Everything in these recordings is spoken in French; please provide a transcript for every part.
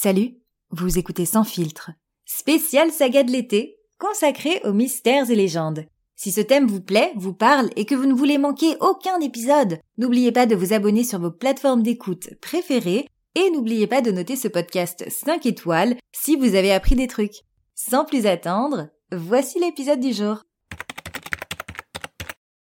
Salut, vous écoutez Sans filtre. Spécial saga de l'été, consacré aux mystères et légendes. Si ce thème vous plaît, vous parle et que vous ne voulez manquer aucun épisode, n'oubliez pas de vous abonner sur vos plateformes d'écoute préférées et n'oubliez pas de noter ce podcast 5 étoiles si vous avez appris des trucs. Sans plus attendre, voici l'épisode du jour.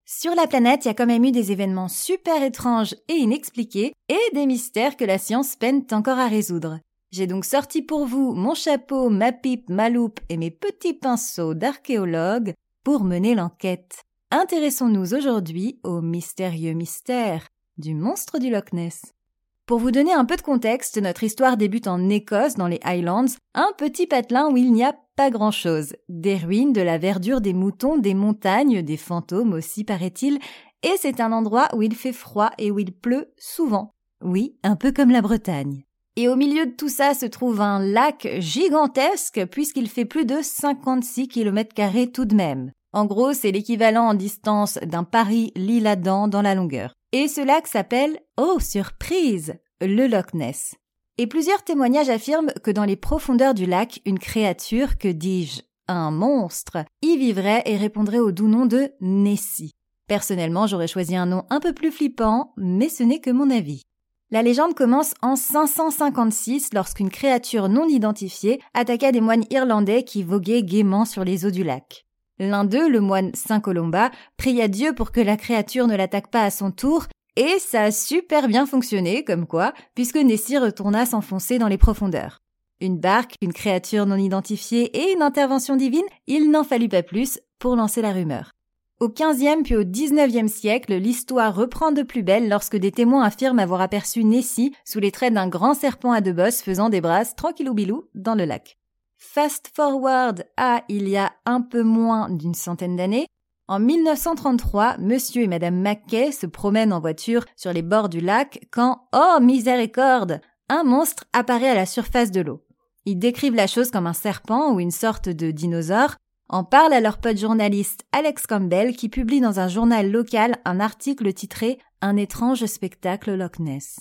Sur la planète, il y a quand même eu des événements super étranges et inexpliqués et des mystères que la science peine encore à résoudre. J'ai donc sorti pour vous mon chapeau, ma pipe, ma loupe et mes petits pinceaux d'archéologue pour mener l'enquête. Intéressons-nous aujourd'hui au mystérieux mystère du monstre du Loch Ness. Pour vous donner un peu de contexte, notre histoire débute en Écosse, dans les Highlands, un petit patelin où il n'y a pas grand-chose. Des ruines, de la verdure, des moutons, des montagnes, des fantômes aussi, paraît-il, et c'est un endroit où il fait froid et où il pleut souvent. Oui, un peu comme la Bretagne. Et au milieu de tout ça se trouve un lac gigantesque puisqu'il fait plus de 56 km tout de même. En gros, c'est l'équivalent en distance d'un Paris-Lille-Adam dans la longueur. Et ce lac s'appelle, oh surprise, le Loch Ness. Et plusieurs témoignages affirment que dans les profondeurs du lac, une créature, que dis-je, un monstre, y vivrait et répondrait au doux nom de Nessie. Personnellement, j'aurais choisi un nom un peu plus flippant, mais ce n'est que mon avis. La légende commence en 556 lorsqu'une créature non identifiée attaqua des moines irlandais qui voguaient gaiement sur les eaux du lac. L'un d'eux, le moine Saint Colomba, pria Dieu pour que la créature ne l'attaque pas à son tour, et ça a super bien fonctionné, comme quoi, puisque Nessie retourna s'enfoncer dans les profondeurs. Une barque, une créature non identifiée et une intervention divine, il n'en fallut pas plus pour lancer la rumeur. Au XVe puis au XIXe siècle, l'histoire reprend de plus belle lorsque des témoins affirment avoir aperçu Nessie sous les traits d'un grand serpent à deux bosses faisant des brasses tranquillou bilou dans le lac. Fast forward à il y a un peu moins d'une centaine d'années, en 1933, monsieur et madame Mackay se promènent en voiture sur les bords du lac quand, oh miséricorde, un monstre apparaît à la surface de l'eau. Ils décrivent la chose comme un serpent ou une sorte de dinosaure, en parle à leur pote journaliste Alex Campbell qui publie dans un journal local un article titré Un étrange spectacle Loch Ness.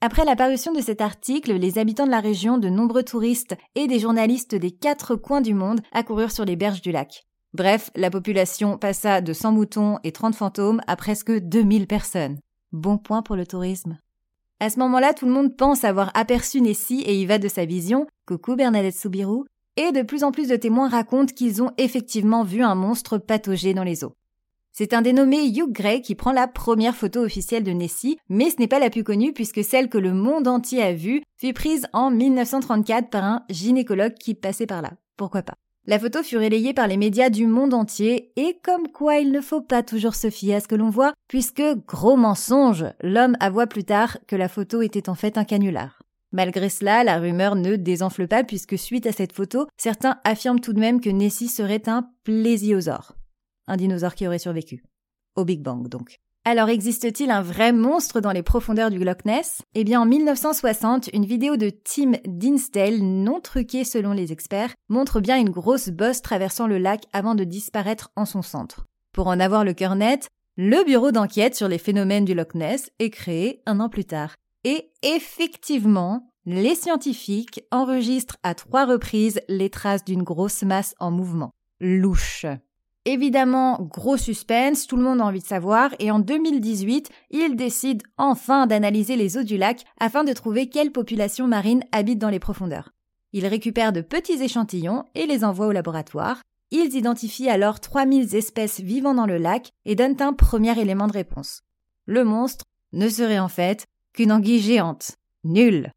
Après la parution de cet article, les habitants de la région, de nombreux touristes et des journalistes des quatre coins du monde accoururent sur les berges du lac. Bref, la population passa de 100 moutons et 30 fantômes à presque 2000 personnes. Bon point pour le tourisme. À ce moment-là, tout le monde pense avoir aperçu Nessie et y va de sa vision. Coucou Bernadette Soubirou et de plus en plus de témoins racontent qu'ils ont effectivement vu un monstre patauger dans les eaux. C'est un dénommé Hugh Gray qui prend la première photo officielle de Nessie, mais ce n'est pas la plus connue puisque celle que le monde entier a vue fut prise en 1934 par un gynécologue qui passait par là. Pourquoi pas? La photo fut relayée par les médias du monde entier et comme quoi il ne faut pas toujours se fier à ce que l'on voit puisque, gros mensonge, l'homme avoua plus tard que la photo était en fait un canular. Malgré cela, la rumeur ne désenfle pas puisque suite à cette photo, certains affirment tout de même que Nessie serait un plésiosaure. Un dinosaure qui aurait survécu. Au Big Bang donc. Alors existe-t-il un vrai monstre dans les profondeurs du Loch Ness? Eh bien en 1960, une vidéo de Tim Dinsdale, non truquée selon les experts, montre bien une grosse bosse traversant le lac avant de disparaître en son centre. Pour en avoir le cœur net, le bureau d'enquête sur les phénomènes du Loch Ness est créé un an plus tard. Et effectivement, les scientifiques enregistrent à trois reprises les traces d'une grosse masse en mouvement. Louche. Évidemment, gros suspense, tout le monde a envie de savoir, et en 2018, ils décident enfin d'analyser les eaux du lac afin de trouver quelle population marine habite dans les profondeurs. Ils récupèrent de petits échantillons et les envoient au laboratoire. Ils identifient alors 3000 espèces vivant dans le lac et donnent un premier élément de réponse. Le monstre ne serait en fait qu'une anguille géante. Nul.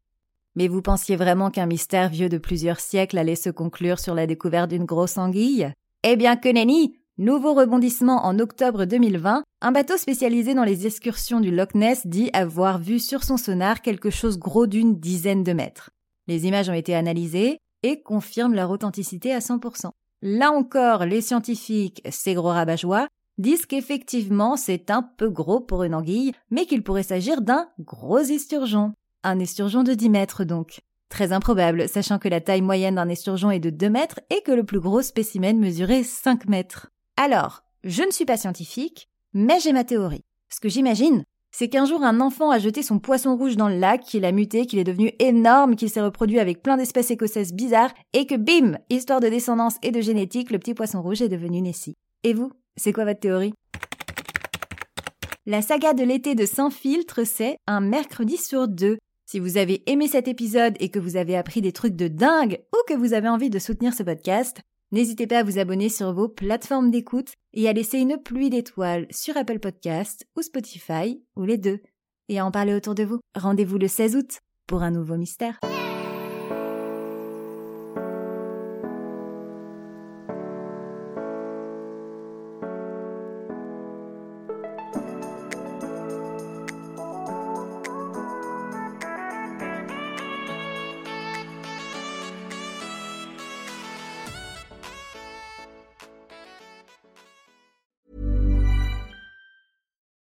Mais vous pensiez vraiment qu'un mystère vieux de plusieurs siècles allait se conclure sur la découverte d'une grosse anguille? Eh bien que nenni Nouveau rebondissement en octobre 2020, Un bateau spécialisé dans les excursions du Loch Ness dit avoir vu sur son sonar quelque chose gros d'une dizaine de mètres. Les images ont été analysées et confirment leur authenticité à 100%. Là encore, les scientifiques, ces gros rabat disent qu'effectivement c'est un peu gros pour une anguille, mais qu'il pourrait s'agir d'un gros esturgeon. Un esturgeon de 10 mètres donc. Très improbable, sachant que la taille moyenne d'un esturgeon est de 2 mètres et que le plus gros spécimen mesurait 5 mètres. Alors, je ne suis pas scientifique, mais j'ai ma théorie. Ce que j'imagine, c'est qu'un jour un enfant a jeté son poisson rouge dans le lac, qu'il a muté, qu'il est devenu énorme, qu'il s'est reproduit avec plein d'espèces écossaises bizarres, et que bim, histoire de descendance et de génétique, le petit poisson rouge est devenu Nessie. Et vous, c'est quoi votre théorie? La saga de l'été de Sans filtre, c'est un mercredi sur deux. Si vous avez aimé cet épisode et que vous avez appris des trucs de dingue ou que vous avez envie de soutenir ce podcast, n'hésitez pas à vous abonner sur vos plateformes d'écoute et à laisser une pluie d'étoiles sur Apple Podcast ou Spotify ou les deux et à en parler autour de vous. Rendez-vous le 16 août pour un nouveau mystère.